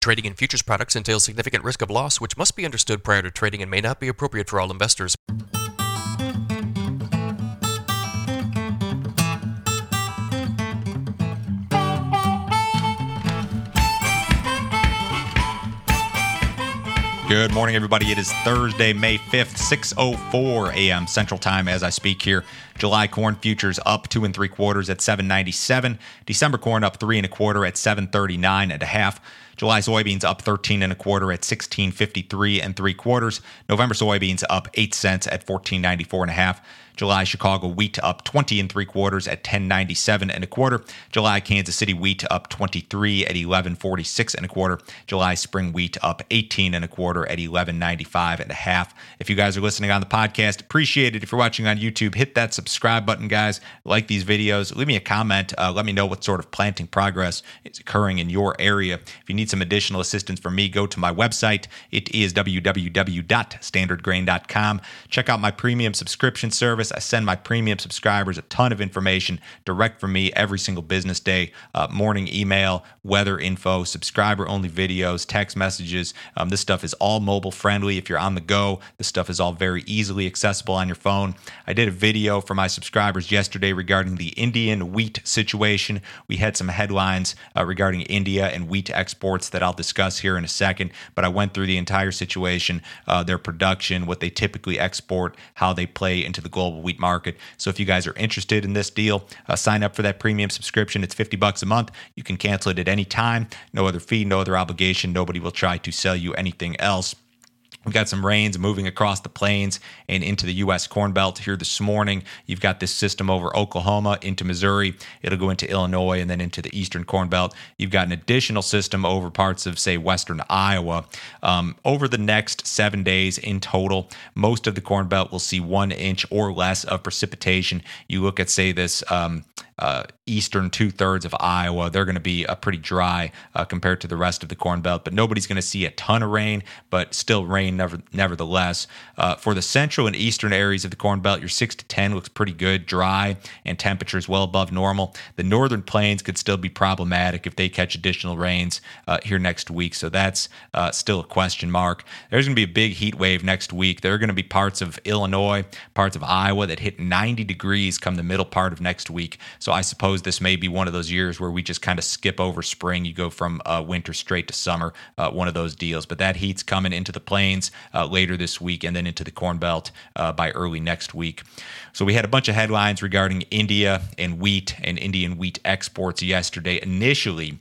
Trading in futures products entails significant risk of loss, which must be understood prior to trading and may not be appropriate for all investors. Good morning, everybody. It is Thursday, May 5th, 6.04 a.m. Central Time as I speak here. July corn futures up two and three quarters at 797. December corn up three and a quarter at 739 and a half. July soybeans up 13 and a quarter at 1653 and three quarters. November soybeans up 8 cents at 1494 and a half. July Chicago wheat up 20 and three quarters at 1097 and a quarter. July Kansas City wheat up 23 at 1146 and a quarter. July spring wheat up 18 and a quarter at 1195 and a half. If you guys are listening on the podcast, appreciate it. If you're watching on YouTube, hit that subscribe button, guys. Like these videos, leave me a comment. Uh, let me know what sort of planting progress is occurring in your area. If you need some additional assistance from me, go to my website. It is www.standardgrain.com. Check out my premium subscription service I send my premium subscribers a ton of information direct from me every single business day uh, morning email, weather info, subscriber only videos, text messages. Um, this stuff is all mobile friendly. If you're on the go, this stuff is all very easily accessible on your phone. I did a video for my subscribers yesterday regarding the Indian wheat situation. We had some headlines uh, regarding India and wheat exports that I'll discuss here in a second, but I went through the entire situation, uh, their production, what they typically export, how they play into the global wheat market. So if you guys are interested in this deal, uh, sign up for that premium subscription. It's 50 bucks a month. You can cancel it at any time. No other fee, no other obligation. Nobody will try to sell you anything else. We've got some rains moving across the plains and into the U.S. Corn Belt here this morning. You've got this system over Oklahoma into Missouri. It'll go into Illinois and then into the Eastern Corn Belt. You've got an additional system over parts of, say, Western Iowa. Um, over the next seven days in total, most of the Corn Belt will see one inch or less of precipitation. You look at, say, this. Um, uh, eastern two thirds of Iowa, they're going to be uh, pretty dry uh, compared to the rest of the Corn Belt. But nobody's going to see a ton of rain, but still rain rain never, nevertheless. Uh, for the central and eastern areas of the Corn Belt, your 6 to 10 looks pretty good, dry, and temperatures well above normal. The northern plains could still be problematic if they catch additional rains uh, here next week. So that's uh, still a question mark. There's going to be a big heat wave next week. There are going to be parts of Illinois, parts of Iowa that hit 90 degrees come the middle part of next week. So I suppose this may be one of those years where we just kind of skip over spring. You go from uh, winter straight to summer, uh, one of those deals. But that heat's coming into the plains uh, later this week and then into the Corn Belt uh, by early next week. So we had a bunch of headlines regarding India and wheat and Indian wheat exports yesterday. Initially,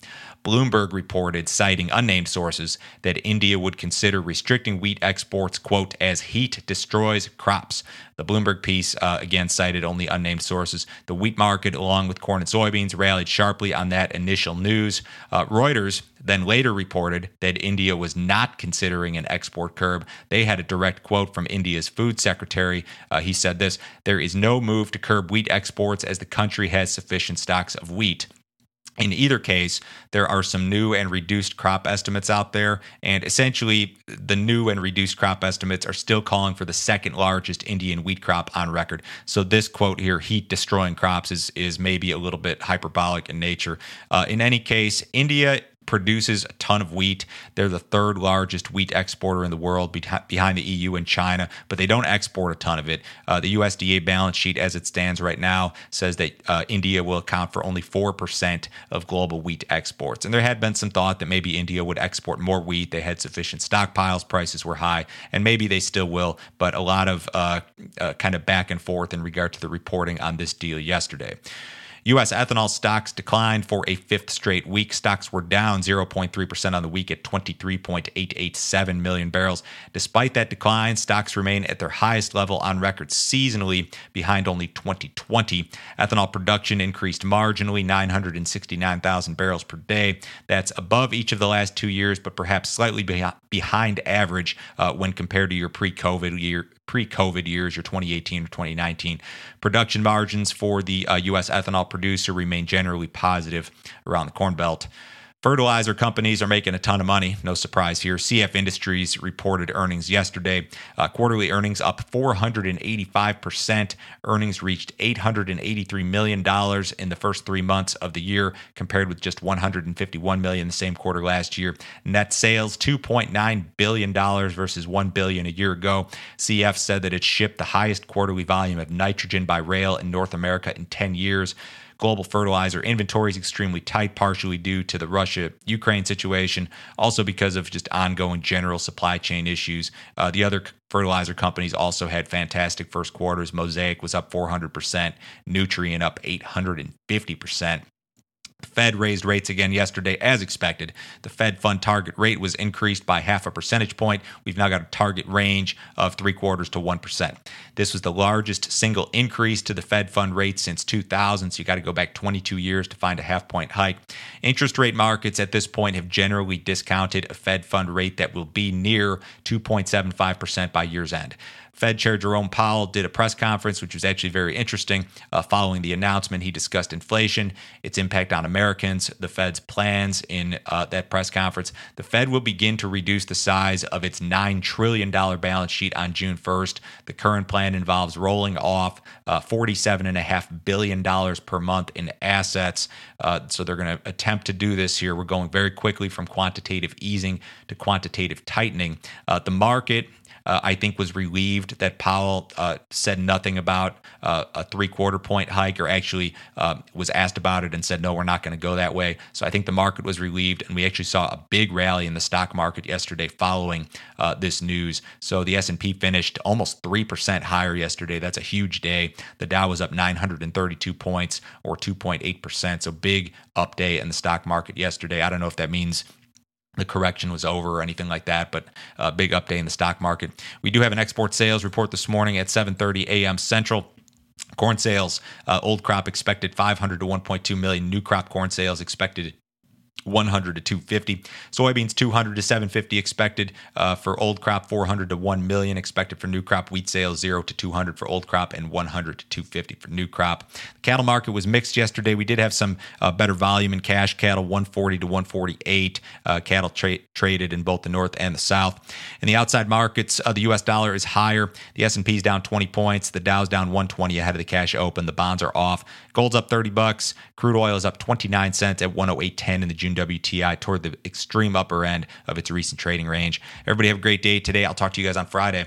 Bloomberg reported, citing unnamed sources, that India would consider restricting wheat exports, quote, as heat destroys crops. The Bloomberg piece, uh, again, cited only unnamed sources. The wheat market, along with corn and soybeans, rallied sharply on that initial news. Uh, Reuters then later reported that India was not considering an export curb. They had a direct quote from India's food secretary. Uh, he said this There is no move to curb wheat exports as the country has sufficient stocks of wheat. In either case, there are some new and reduced crop estimates out there. And essentially, the new and reduced crop estimates are still calling for the second largest Indian wheat crop on record. So, this quote here, heat destroying crops, is, is maybe a little bit hyperbolic in nature. Uh, in any case, India produces a ton of wheat. They're the third largest wheat exporter in the world behind the EU and China, but they don't export a ton of it. Uh, the USDA balance sheet, as it stands right now, says that uh, India will account for only 4% of global wheat exports. And there had been some thought that maybe India would export more wheat. They had sufficient stockpiles, prices were high, and maybe they still will, but a lot of uh, uh kind of back and forth in regard to the reporting on this deal yesterday. U.S. ethanol stocks declined for a fifth straight week. Stocks were down 0.3% on the week at 23.887 million barrels. Despite that decline, stocks remain at their highest level on record seasonally, behind only 2020. Ethanol production increased marginally, 969,000 barrels per day. That's above each of the last two years, but perhaps slightly behind average uh, when compared to your pre-COVID year pre-COVID years, your 2018 or 2019. Production margins for the uh, U.S. ethanol producer remain generally positive around the Corn Belt. Fertilizer companies are making a ton of money. No surprise here. CF Industries reported earnings yesterday. Uh, quarterly earnings up 485%. Earnings reached $883 million in the first three months of the year, compared with just 151 million the same quarter last year. Net sales $2.9 billion versus 1 billion a year ago. CF said that it shipped the highest quarterly volume of nitrogen by rail in North America in 10 years. Global fertilizer inventory is extremely tight, partially due to the Russia Ukraine situation, also because of just ongoing general supply chain issues. Uh, the other fertilizer companies also had fantastic first quarters. Mosaic was up 400%, Nutrien up 850%. The Fed raised rates again yesterday as expected. The Fed fund target rate was increased by half a percentage point. We've now got a target range of three quarters to 1%. This was the largest single increase to the Fed fund rate since 2000, so you got to go back 22 years to find a half point hike. Interest rate markets at this point have generally discounted a Fed fund rate that will be near 2.75% by year's end. Fed Chair Jerome Powell did a press conference, which was actually very interesting. Uh, following the announcement, he discussed inflation, its impact on Americans, the Fed's plans in uh, that press conference. The Fed will begin to reduce the size of its $9 trillion balance sheet on June 1st. The current plan involves rolling off uh, $47.5 billion per month in assets. Uh, so they're going to attempt to do this here. We're going very quickly from quantitative easing to quantitative tightening. Uh, the market uh, I think was relieved that Powell uh, said nothing about uh, a three quarter point hike or actually uh, was asked about it and said, no, we're not going to go that way. So I think the market was relieved and we actually saw a big rally in the stock market yesterday following uh, this news. So the S&P finished almost 3% higher yesterday. That's a huge day. The Dow was up 932 points or 2.8%. So big up day in the stock market yesterday. I don't know if that means the correction was over or anything like that but a big update in the stock market. We do have an export sales report this morning at 7.30 a.m central. Corn sales uh, old crop expected 500 to 1.2 million. New crop corn sales expected 100 to 250 soybeans 200 to 750 expected uh, for old crop 400 to 1 million expected for new crop. Wheat sales 0 to 200 for old crop and 100 to 250 for new crop. The cattle market was mixed yesterday. We did have some uh, better volume in cash. Cattle 140 to 148 uh, cattle tra- traded in both the north and the south. In the outside markets uh, the us dollar is higher. The s&p is down 20 points. The dow's down 120 ahead of the cash open. The bonds are off. Gold's up 30 bucks. Crude oil is up 29 cents at 108.10 in the june June WTI toward the extreme upper end of its recent trading range. Everybody have a great day today. I'll talk to you guys on Friday.